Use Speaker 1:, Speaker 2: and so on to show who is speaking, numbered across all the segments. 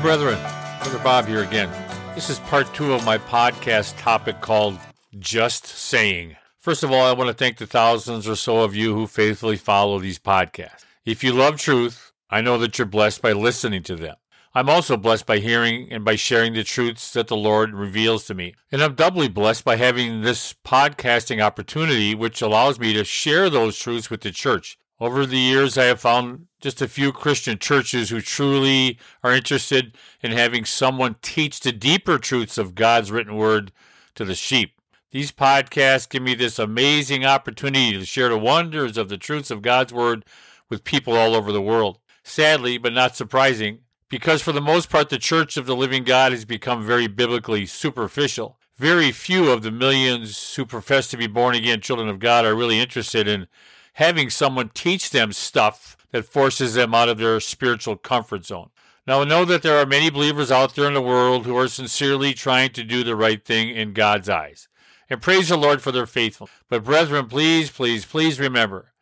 Speaker 1: brethren. Brother Bob here again. This is part two of my podcast topic called Just Saying. First of all, I want to thank the thousands or so of you who faithfully follow these podcasts. If you love truth, I know that you're blessed by listening to them. I'm also blessed by hearing and by sharing the truths that the Lord reveals to me. And I'm doubly blessed by having this podcasting opportunity, which allows me to share those truths with the church. Over the years, I have found just a few Christian churches who truly are interested in having someone teach the deeper truths of God's written word to the sheep. These podcasts give me this amazing opportunity to share the wonders of the truths of God's word with people all over the world. Sadly, but not surprising, because for the most part, the church of the living God has become very biblically superficial. Very few of the millions who profess to be born again children of God are really interested in having someone teach them stuff that forces them out of their spiritual comfort zone. Now, I know that there are many believers out there in the world who are sincerely trying to do the right thing in God's eyes. And praise the Lord for their faithfulness. But, brethren, please, please, please remember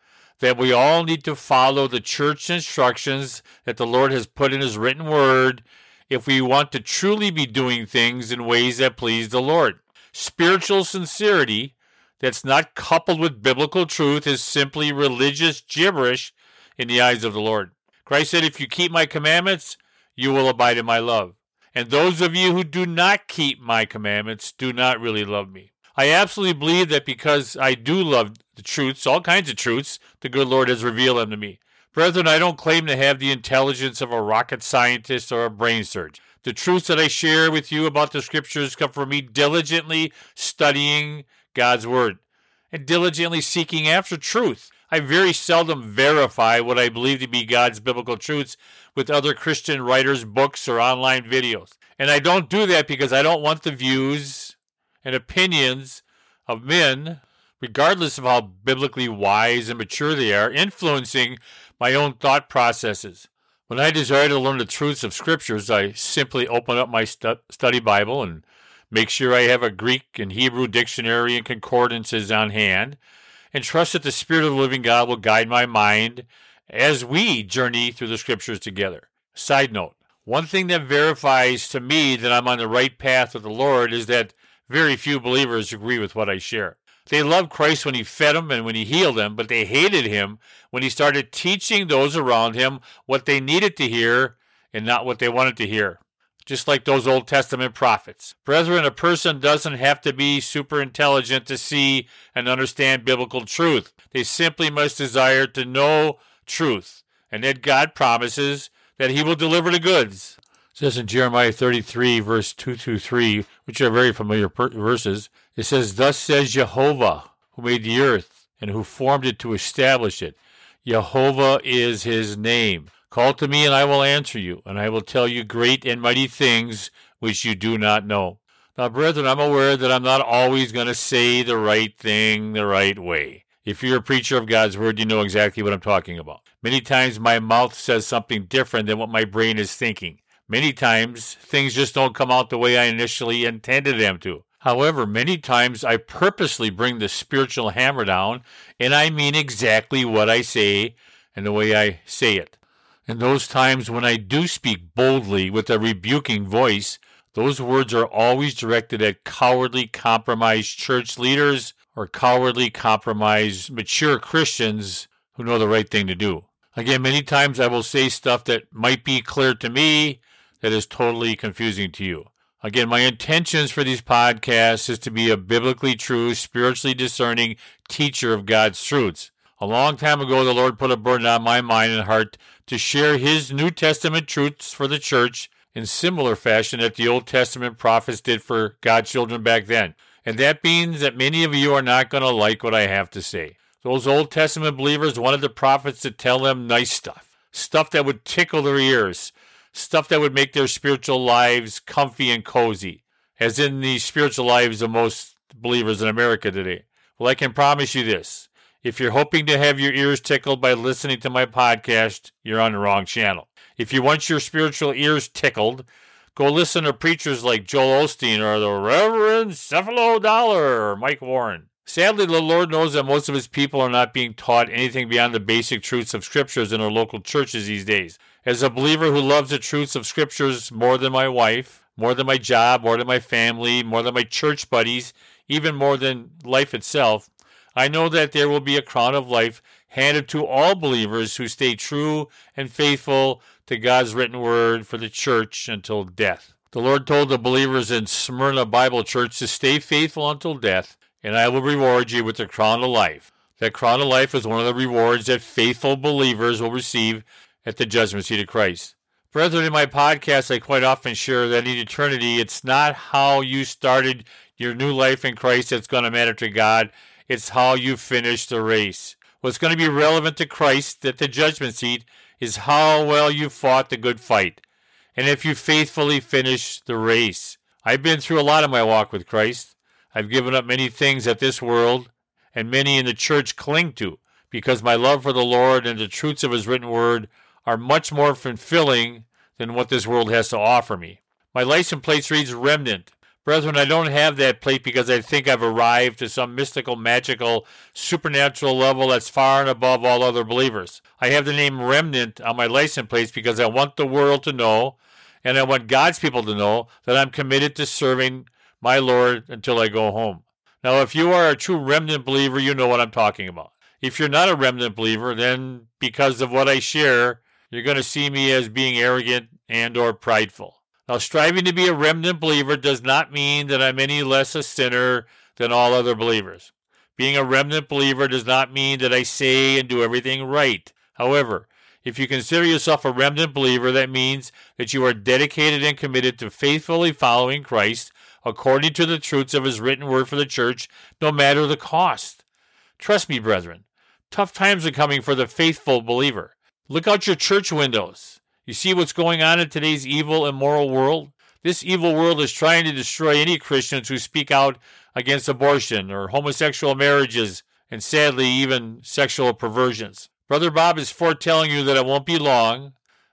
Speaker 1: that we all need to follow the church instructions that the Lord has put in His written word if we want to truly be doing things in ways that please the Lord. Spiritual sincerity that's not coupled with biblical truth is simply religious gibberish in the eyes of the Lord. Christ said, If you keep my commandments, you will abide in my love. And those of you who do not keep my commandments do not really love me. I absolutely believe that because I do love the truths, all kinds of truths, the good Lord has revealed them to me. Brethren, I don't claim to have the intelligence of a rocket scientist or a brain surgeon. The truths that I share with you about the scriptures come from me diligently studying God's Word and diligently seeking after truth. I very seldom verify what I believe to be God's biblical truths with other Christian writers' books or online videos. And I don't do that because I don't want the views and opinions of men, regardless of how biblically wise and mature they are, influencing my own thought processes. When I desire to learn the truths of scriptures, I simply open up my stu- study Bible and Make sure I have a Greek and Hebrew dictionary and concordances on hand, and trust that the Spirit of the living God will guide my mind as we journey through the scriptures together. Side note one thing that verifies to me that I'm on the right path with the Lord is that very few believers agree with what I share. They loved Christ when he fed them and when he healed them, but they hated him when he started teaching those around him what they needed to hear and not what they wanted to hear just like those Old Testament prophets. Brethren, a person doesn't have to be super intelligent to see and understand biblical truth. They simply must desire to know truth, and that God promises that He will deliver the goods. It says in Jeremiah 33, verse 2 through 3, which are very familiar verses, it says, Thus says Jehovah, who made the earth and who formed it to establish it. Jehovah is his name. Call to me, and I will answer you, and I will tell you great and mighty things which you do not know. Now, brethren, I'm aware that I'm not always going to say the right thing the right way. If you're a preacher of God's word, you know exactly what I'm talking about. Many times my mouth says something different than what my brain is thinking. Many times things just don't come out the way I initially intended them to. However, many times I purposely bring the spiritual hammer down, and I mean exactly what I say and the way I say it. In those times when I do speak boldly with a rebuking voice, those words are always directed at cowardly, compromised church leaders or cowardly, compromised, mature Christians who know the right thing to do. Again, many times I will say stuff that might be clear to me that is totally confusing to you. Again, my intentions for these podcasts is to be a biblically true, spiritually discerning teacher of God's truths. A long time ago, the Lord put a burden on my mind and heart to share his New Testament truths for the church in similar fashion that the Old Testament prophets did for God's children back then. And that means that many of you are not going to like what I have to say. Those Old Testament believers wanted the prophets to tell them nice stuff, stuff that would tickle their ears, stuff that would make their spiritual lives comfy and cozy, as in the spiritual lives of most believers in America today. Well, I can promise you this if you're hoping to have your ears tickled by listening to my podcast, you're on the wrong channel. If you want your spiritual ears tickled, go listen to preachers like Joel Osteen or the Reverend Creflo Dollar or Mike Warren. Sadly, the Lord knows that most of his people are not being taught anything beyond the basic truths of scriptures in our local churches these days. As a believer who loves the truths of scriptures more than my wife, more than my job, more than my family, more than my church buddies, even more than life itself, I know that there will be a crown of life handed to all believers who stay true and faithful to God's written word for the church until death. The Lord told the believers in Smyrna Bible Church to stay faithful until death, and I will reward you with the crown of life. That crown of life is one of the rewards that faithful believers will receive at the judgment seat of Christ. Brethren, in my podcast, I quite often share that in eternity, it's not how you started your new life in Christ that's going to matter to God. It's how you finish the race. What's going to be relevant to Christ at the judgment seat is how well you fought the good fight and if you faithfully finish the race. I've been through a lot of my walk with Christ. I've given up many things that this world and many in the church cling to because my love for the Lord and the truths of His written word are much more fulfilling than what this world has to offer me. My license plate reads remnant. Brethren, I don't have that plate because I think I've arrived to some mystical, magical, supernatural level that's far and above all other believers. I have the name remnant on my license plate because I want the world to know, and I want God's people to know, that I'm committed to serving my Lord until I go home. Now, if you are a true remnant believer, you know what I'm talking about. If you're not a remnant believer, then because of what I share, you're going to see me as being arrogant and or prideful. Now, striving to be a remnant believer does not mean that I'm any less a sinner than all other believers. Being a remnant believer does not mean that I say and do everything right. However, if you consider yourself a remnant believer, that means that you are dedicated and committed to faithfully following Christ according to the truths of his written word for the church, no matter the cost. Trust me, brethren, tough times are coming for the faithful believer. Look out your church windows. You see what's going on in today's evil, immoral world? This evil world is trying to destroy any Christians who speak out against abortion or homosexual marriages and sadly even sexual perversions. Brother Bob is foretelling you that it won't be long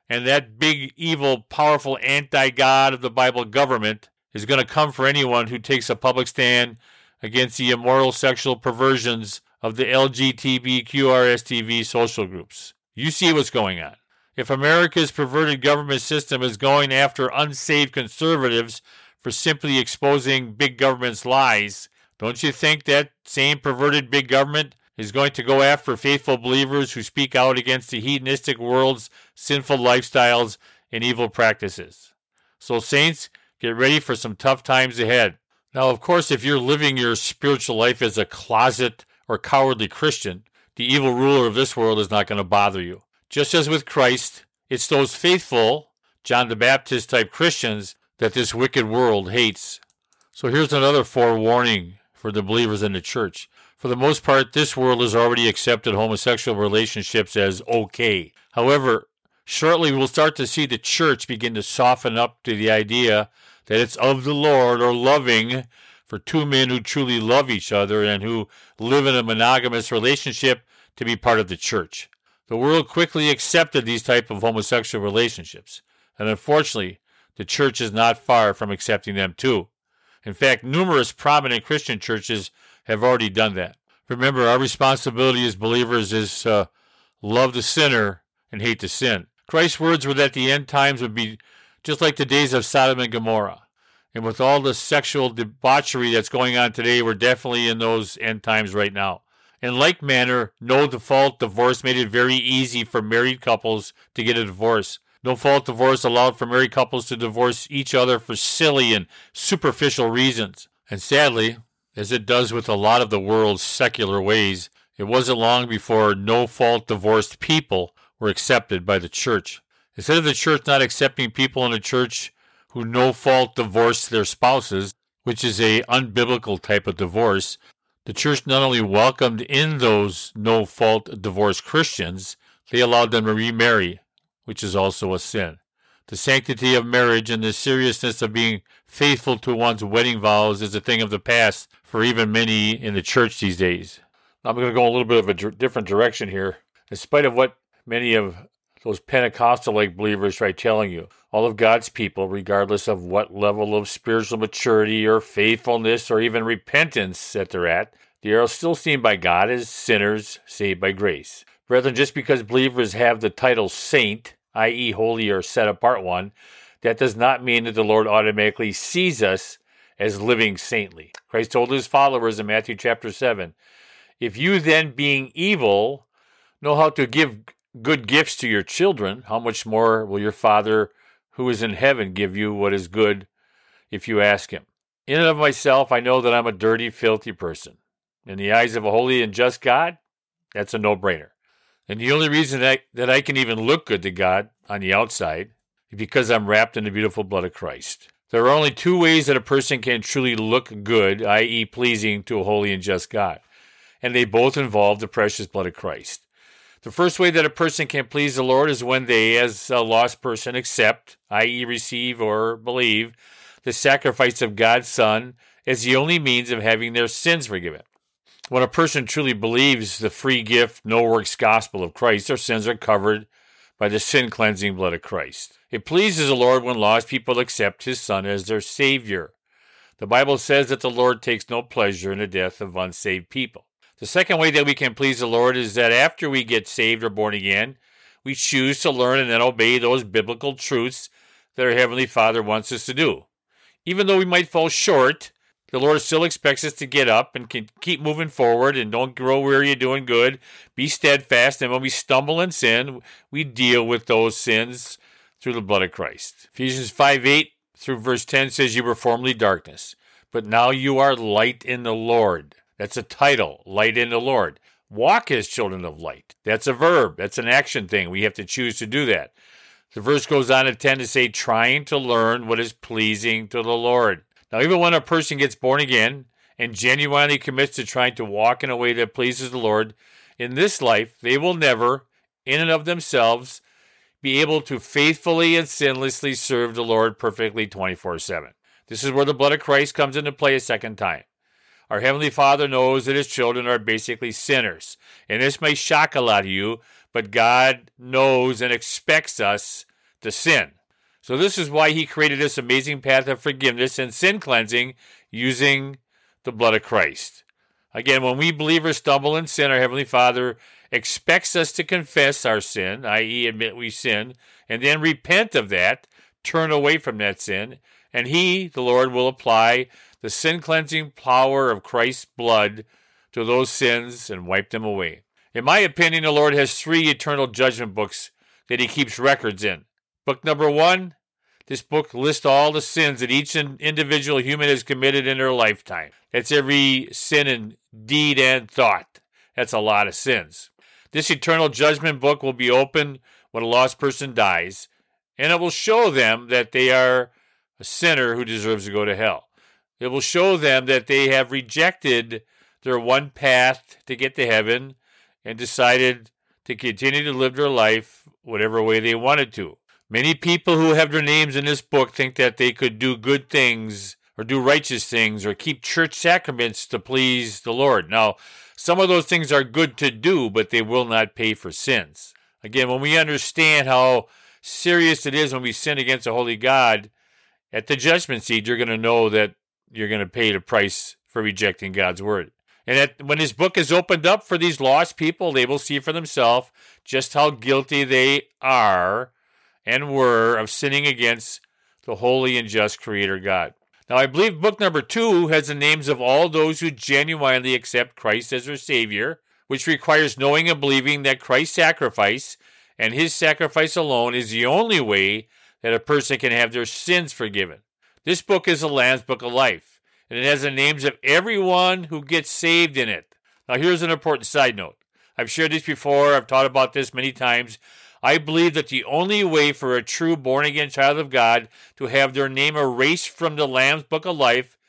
Speaker 1: and that big, evil, powerful anti God of the Bible government is going to come for anyone who takes a public stand against the immoral sexual perversions of the LGBTQRSTV social groups. You see what's going on. If America's perverted government system is going after unsaved conservatives for simply exposing big government's lies, don't you think that same perverted big government is going to go after faithful believers who speak out against the hedonistic world's sinful lifestyles and evil practices? So, saints, get ready for some tough times ahead. Now, of course, if you're living your spiritual life as a closet or cowardly Christian, the evil ruler of this world is not going to bother you. Just as with Christ, it's those faithful, John the Baptist type Christians that this wicked world hates. So here's another forewarning for the believers in the church. For the most part, this world has already accepted homosexual relationships as okay. However, shortly we'll start to see the church begin to soften up to the idea that it's of the Lord or loving for two men who truly love each other and who live in a monogamous relationship to be part of the church. The world quickly accepted these type of homosexual relationships, and unfortunately, the church is not far from accepting them too. In fact, numerous prominent Christian churches have already done that. Remember, our responsibility as believers is to uh, love the sinner and hate the sin. Christ's words were that the end times would be just like the days of Sodom and Gomorrah. And with all the sexual debauchery that's going on today, we're definitely in those end times right now. In like manner, no default divorce made it very easy for married couples to get a divorce. No fault divorce allowed for married couples to divorce each other for silly and superficial reasons. And sadly, as it does with a lot of the world's secular ways, it wasn't long before no fault divorced people were accepted by the church. Instead of the church not accepting people in the church who no fault divorced their spouses, which is a unbiblical type of divorce, the church not only welcomed in those no fault divorced Christians, they allowed them to remarry which is also a sin. The sanctity of marriage and the seriousness of being faithful to one's wedding vows is a thing of the past for even many in the church these days. I'm going to go a little bit of a different direction here. In spite of what many of those Pentecostal like believers try telling you, all of God's people, regardless of what level of spiritual maturity or faithfulness or even repentance that they're at, they are still seen by God as sinners saved by grace. Brethren, just because believers have the title saint, i.e., holy or set apart one, that does not mean that the Lord automatically sees us as living saintly. Christ told his followers in Matthew chapter 7 If you then, being evil, know how to give good gifts to your children, how much more will your Father who is in heaven give you what is good if you ask him? In and of myself, I know that I'm a dirty, filthy person. In the eyes of a holy and just God, that's a no brainer. And the only reason that, that I can even look good to God on the outside is because I'm wrapped in the beautiful blood of Christ. There are only two ways that a person can truly look good, i.e., pleasing to a holy and just God. And they both involve the precious blood of Christ. The first way that a person can please the Lord is when they, as a lost person, accept, i.e., receive or believe, the sacrifice of God's Son as the only means of having their sins forgiven. When a person truly believes the free gift, no works gospel of Christ, their sins are covered by the sin cleansing blood of Christ. It pleases the Lord when lost people accept his Son as their Savior. The Bible says that the Lord takes no pleasure in the death of unsaved people. The second way that we can please the Lord is that after we get saved or born again, we choose to learn and then obey those biblical truths that our Heavenly Father wants us to do. Even though we might fall short, the Lord still expects us to get up and keep moving forward and don't grow weary of doing good. Be steadfast. And when we stumble in sin, we deal with those sins through the blood of Christ. Ephesians 5 8 through verse 10 says, You were formerly darkness, but now you are light in the Lord. That's a title, light in the Lord. Walk as children of light. That's a verb. That's an action thing. We have to choose to do that. The verse goes on to tend to say, trying to learn what is pleasing to the Lord. Now, even when a person gets born again and genuinely commits to trying to walk in a way that pleases the Lord, in this life, they will never, in and of themselves, be able to faithfully and sinlessly serve the Lord perfectly 24 7. This is where the blood of Christ comes into play a second time. Our Heavenly Father knows that His children are basically sinners. And this may shock a lot of you, but God knows and expects us to sin. So, this is why He created this amazing path of forgiveness and sin cleansing using the blood of Christ. Again, when we believers stumble in sin, our Heavenly Father expects us to confess our sin, i.e., admit we sin, and then repent of that, turn away from that sin, and He, the Lord, will apply the sin cleansing power of Christ's blood to those sins and wipe them away. In my opinion, the Lord has three eternal judgment books that He keeps records in. Book number one, this book lists all the sins that each individual human has committed in their lifetime. That's every sin in deed and thought. That's a lot of sins. This eternal judgment book will be open when a lost person dies, and it will show them that they are a sinner who deserves to go to hell. It will show them that they have rejected their one path to get to heaven and decided to continue to live their life whatever way they wanted to. Many people who have their names in this book think that they could do good things or do righteous things or keep church sacraments to please the Lord. Now, some of those things are good to do, but they will not pay for sins. Again, when we understand how serious it is when we sin against a holy God, at the judgment seat, you're going to know that you're going to pay the price for rejecting God's word. And that when his book is opened up for these lost people, they will see for themselves just how guilty they are and were of sinning against the holy and just Creator God. Now, I believe book number two has the names of all those who genuinely accept Christ as their Savior, which requires knowing and believing that Christ's sacrifice and His sacrifice alone is the only way that a person can have their sins forgiven. This book is the Lamb's Book of Life, and it has the names of everyone who gets saved in it. Now, here's an important side note. I've shared this before, I've taught about this many times. I believe that the only way for a true born again child of God to have their name erased from the Lamb's Book of Life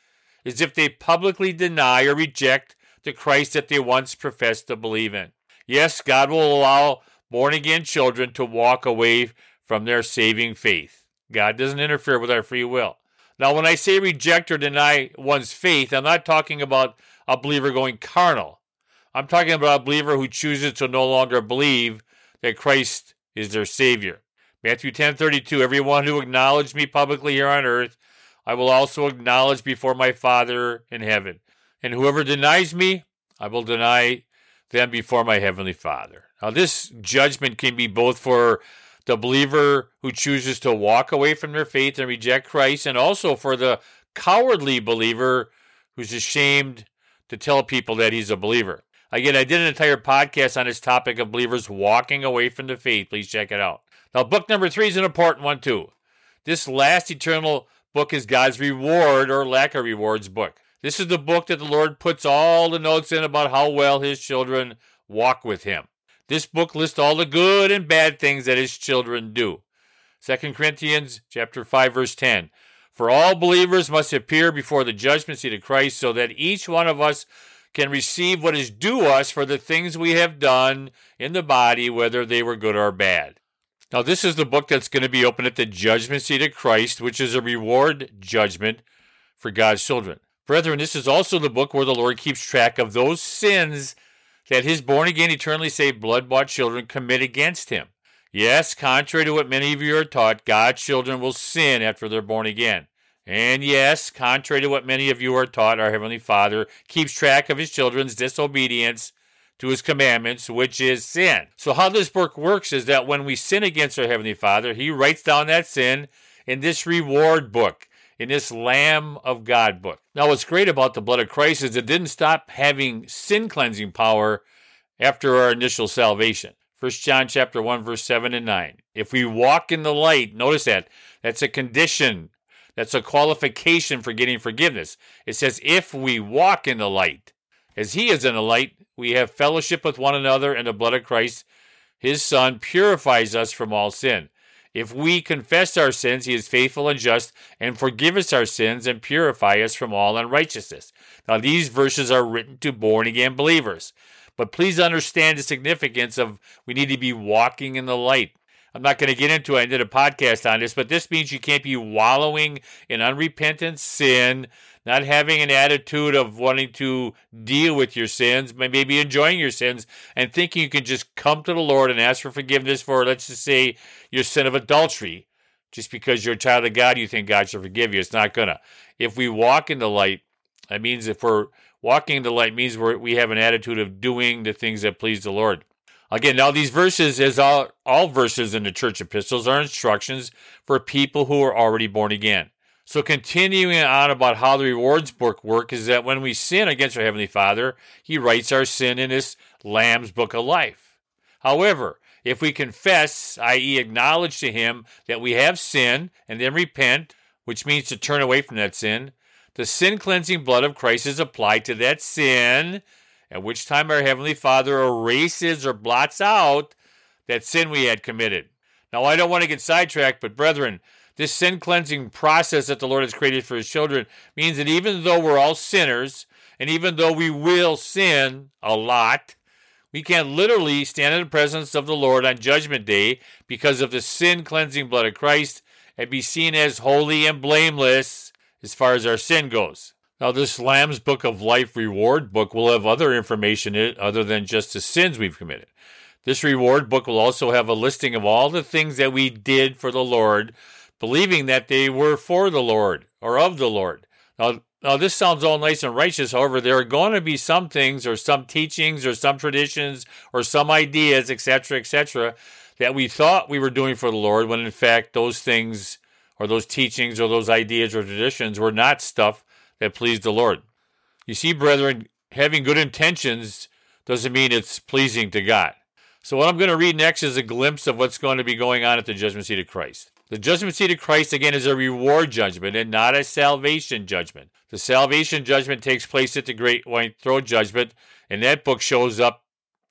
Speaker 1: is if they publicly deny or reject the Christ that they once professed to believe in. Yes, God will allow born again children to walk away from their saving faith. God doesn't interfere with our free will. Now, when I say reject or deny one's faith, I'm not talking about a believer going carnal. I'm talking about a believer who chooses to no longer believe that Christ is their Savior. Matthew 10:32 Everyone who acknowledged me publicly here on earth, I will also acknowledge before my Father in heaven. And whoever denies me, I will deny them before my heavenly Father. Now this judgment can be both for the believer who chooses to walk away from their faith and reject Christ, and also for the cowardly believer who's ashamed to tell people that he's a believer. Again, I did an entire podcast on this topic of believers walking away from the faith. Please check it out. Now, book number three is an important one, too. This last eternal book is God's reward or lack of rewards book. This is the book that the Lord puts all the notes in about how well his children walk with him. This book lists all the good and bad things that his children do. 2 Corinthians chapter 5 verse 10. For all believers must appear before the judgment seat of Christ so that each one of us can receive what is due us for the things we have done in the body whether they were good or bad. Now this is the book that's going to be open at the judgment seat of Christ, which is a reward judgment for God's children. Brethren, this is also the book where the Lord keeps track of those sins that his born again, eternally saved, blood bought children commit against him. Yes, contrary to what many of you are taught, God's children will sin after they're born again. And yes, contrary to what many of you are taught, our Heavenly Father keeps track of his children's disobedience to his commandments, which is sin. So, how this book works is that when we sin against our Heavenly Father, he writes down that sin in this reward book in this Lamb of God book. Now, what's great about the blood of Christ is it didn't stop having sin cleansing power after our initial salvation. 1 John chapter 1 verse 7 and 9. If we walk in the light, notice that that's a condition, that's a qualification for getting forgiveness. It says if we walk in the light, as he is in the light, we have fellowship with one another and the blood of Christ, his son purifies us from all sin. If we confess our sins, he is faithful and just and forgive us our sins and purify us from all unrighteousness. Now, these verses are written to born again believers. But please understand the significance of we need to be walking in the light. I'm not going to get into it. I did a podcast on this, but this means you can't be wallowing in unrepentant sin, not having an attitude of wanting to deal with your sins, maybe enjoying your sins, and thinking you can just come to the Lord and ask for forgiveness for, let's just say, your sin of adultery. Just because you're a child of God, you think God should forgive you. It's not gonna. If we walk in the light, that means if we're walking in the light means we we have an attitude of doing the things that please the Lord. Again, now these verses, as all, all verses in the church epistles, are instructions for people who are already born again. So, continuing on about how the rewards book work is that when we sin against our Heavenly Father, He writes our sin in His Lamb's Book of Life. However, if we confess, i.e., acknowledge to Him that we have sinned and then repent, which means to turn away from that sin, the sin cleansing blood of Christ is applied to that sin, at which time our Heavenly Father erases or blots out that sin we had committed. Now, I don't want to get sidetracked, but brethren, this sin cleansing process that the Lord has created for his children means that even though we're all sinners, and even though we will sin a lot, we can literally stand in the presence of the Lord on Judgment Day because of the sin cleansing blood of Christ and be seen as holy and blameless as far as our sin goes. Now, this Lamb's Book of Life reward book will have other information in it other than just the sins we've committed. This reward book will also have a listing of all the things that we did for the Lord believing that they were for the Lord or of the Lord. Now, now this sounds all nice and righteous. However, there are going to be some things or some teachings or some traditions or some ideas, etc., etc., that we thought we were doing for the Lord when in fact those things or those teachings or those ideas or traditions were not stuff that pleased the Lord. You see, brethren, having good intentions doesn't mean it's pleasing to God. So, what I'm going to read next is a glimpse of what's going to be going on at the judgment seat of Christ. The judgment seat of Christ, again, is a reward judgment and not a salvation judgment. The salvation judgment takes place at the Great White Throne Judgment, and that book shows up.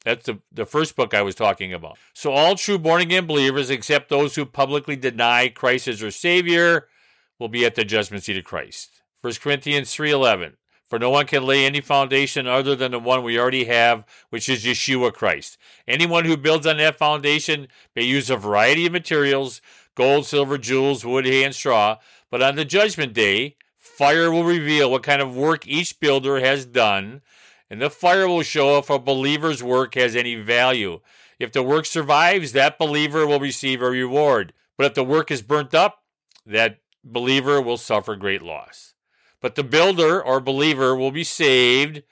Speaker 1: That's the, the first book I was talking about. So, all true born again believers, except those who publicly deny Christ as their Savior, will be at the judgment seat of Christ. 1 Corinthians 3:11 For no one can lay any foundation other than the one we already have, which is Yeshua Christ. Anyone who builds on that foundation may use a variety of materials, gold, silver, jewels, wood, hay, and straw. But on the judgment day, fire will reveal what kind of work each builder has done, and the fire will show if a believer's work has any value. If the work survives, that believer will receive a reward. But if the work is burnt up, that believer will suffer great loss. But the builder or believer will be saved,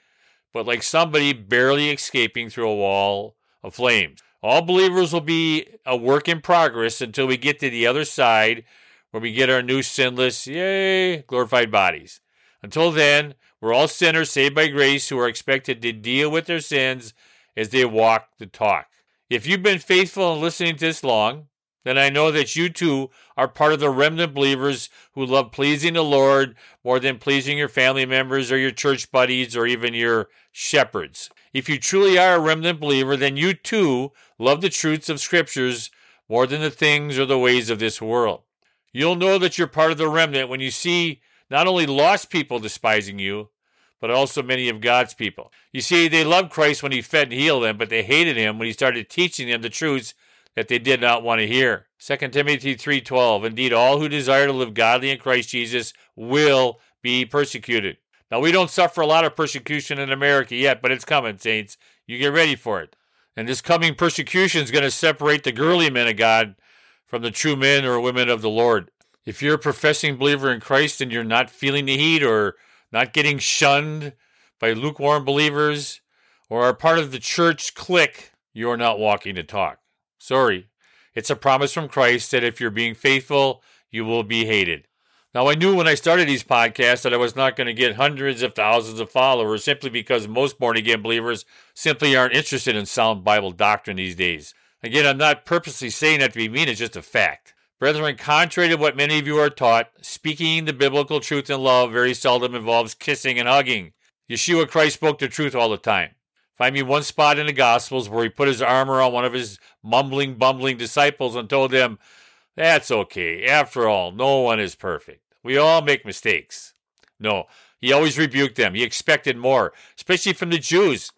Speaker 1: but like somebody barely escaping through a wall of flames. All believers will be a work in progress until we get to the other side where we get our new sinless, yay, glorified bodies. Until then, we're all sinners saved by grace who are expected to deal with their sins as they walk the talk. If you've been faithful in listening to this long, then I know that you too are part of the remnant believers who love pleasing the Lord more than pleasing your family members or your church buddies or even your shepherds. If you truly are a remnant believer, then you too love the truths of scriptures more than the things or the ways of this world. You'll know that you're part of the remnant when you see not only lost people despising you, but also many of God's people. You see, they loved Christ when he fed and healed them, but they hated him when he started teaching them the truths that they did not want to hear. 2 Timothy 3:12 Indeed all who desire to live godly in Christ Jesus will be persecuted. Now we don't suffer a lot of persecution in America yet, but it's coming, saints. You get ready for it. And this coming persecution is going to separate the girly men of God from the true men or women of the Lord. If you're a professing believer in Christ and you're not feeling the heat or not getting shunned by lukewarm believers or are part of the church clique, you're not walking the talk. Sorry. It's a promise from Christ that if you're being faithful, you will be hated. Now, I knew when I started these podcasts that I was not going to get hundreds of thousands of followers simply because most born again believers simply aren't interested in sound Bible doctrine these days. Again, I'm not purposely saying that to be mean, it's just a fact. Brethren, contrary to what many of you are taught, speaking the biblical truth in love very seldom involves kissing and hugging. Yeshua Christ spoke the truth all the time. Find me one spot in the Gospels where he put his arm around one of his mumbling, bumbling disciples and told them, That's okay. After all, no one is perfect. We all make mistakes. No, he always rebuked them. He expected more, especially from the Jews.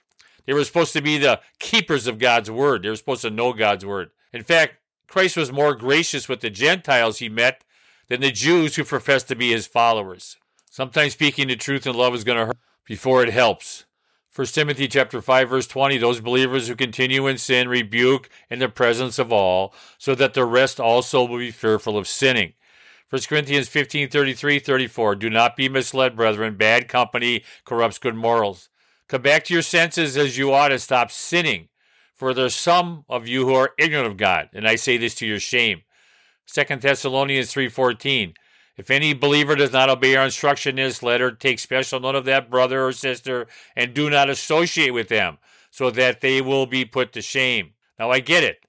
Speaker 1: They were supposed to be the keepers of God's word, they were supposed to know God's word. In fact, Christ was more gracious with the Gentiles he met than the Jews who professed to be his followers. Sometimes speaking the truth in love is going to hurt before it helps. 1 Timothy chapter 5 verse 20 those believers who continue in sin rebuke in the presence of all so that the rest also will be fearful of sinning. 1 Corinthians 15 33 34 Do not be misled, brethren. Bad company corrupts good morals. Come back to your senses as you ought to stop sinning. For there's some of you who are ignorant of God, and I say this to your shame. 2 Thessalonians 3:14 If any believer does not obey our instruction in this letter, take special note of that brother or sister and do not associate with them, so that they will be put to shame. Now I get it.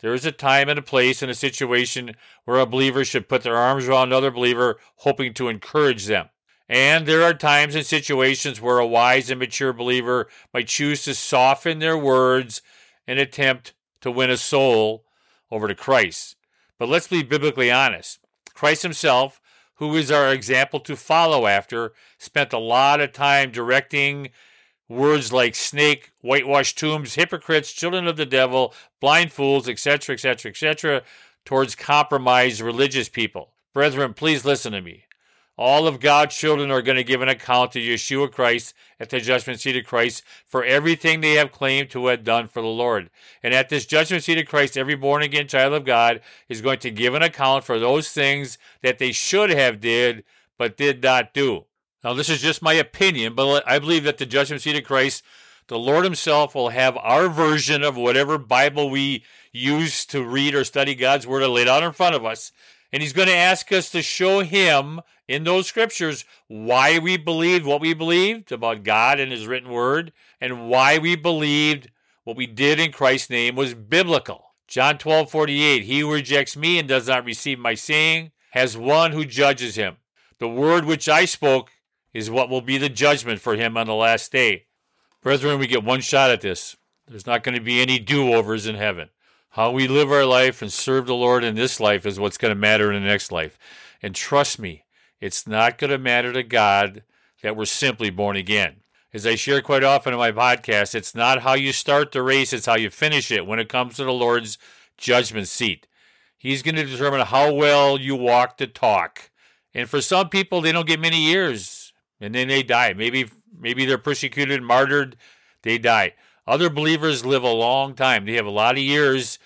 Speaker 1: There is a time and a place and a situation where a believer should put their arms around another believer, hoping to encourage them. And there are times and situations where a wise and mature believer might choose to soften their words and attempt to win a soul over to Christ. But let's be biblically honest. Christ himself, who is our example to follow after, spent a lot of time directing words like snake, whitewashed tombs, hypocrites, children of the devil, blind fools, etc., etc., etc., towards compromised religious people. Brethren, please listen to me. All of God's children are going to give an account to Yeshua Christ at the judgment seat of Christ for everything they have claimed to have done for the Lord. And at this judgment seat of Christ, every born again child of God is going to give an account for those things that they should have did but did not do. Now, this is just my opinion, but I believe that the judgment seat of Christ, the Lord Himself will have our version of whatever Bible we use to read or study God's Word laid out in front of us. And He's going to ask us to show Him in those scriptures why we believed what we believed about God and His written word, and why we believed what we did in Christ's name was biblical. John 12, 48, He who rejects me and does not receive my saying has one who judges him. The word which I spoke is what will be the judgment for him on the last day. Brethren, we get one shot at this. There's not going to be any do overs in heaven. How we live our life and serve the Lord in this life is what's going to matter in the next life. And trust me, it's not going to matter to God that we're simply born again. As I share quite often in my podcast, it's not how you start the race, it's how you finish it when it comes to the Lord's judgment seat. He's going to determine how well you walk the talk. And for some people, they don't get many years and then they die. Maybe maybe they're persecuted, martyred, they die. Other believers live a long time. They have a lot of years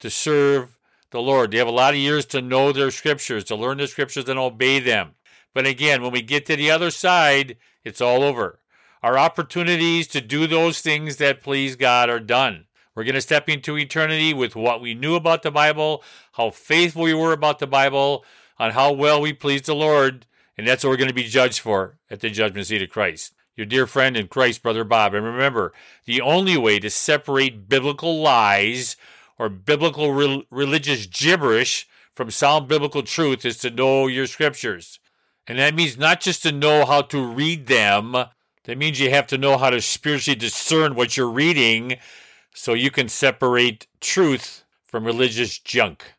Speaker 1: to serve the Lord. They have a lot of years to know their scriptures, to learn the scriptures and obey them. But again, when we get to the other side, it's all over. Our opportunities to do those things that please God are done. We're going to step into eternity with what we knew about the Bible, how faithful we were about the Bible, on how well we pleased the Lord, and that's what we're going to be judged for at the judgment seat of Christ. Your dear friend in Christ, Brother Bob. And remember, the only way to separate biblical lies or biblical re- religious gibberish from sound biblical truth is to know your scriptures. And that means not just to know how to read them, that means you have to know how to spiritually discern what you're reading so you can separate truth from religious junk.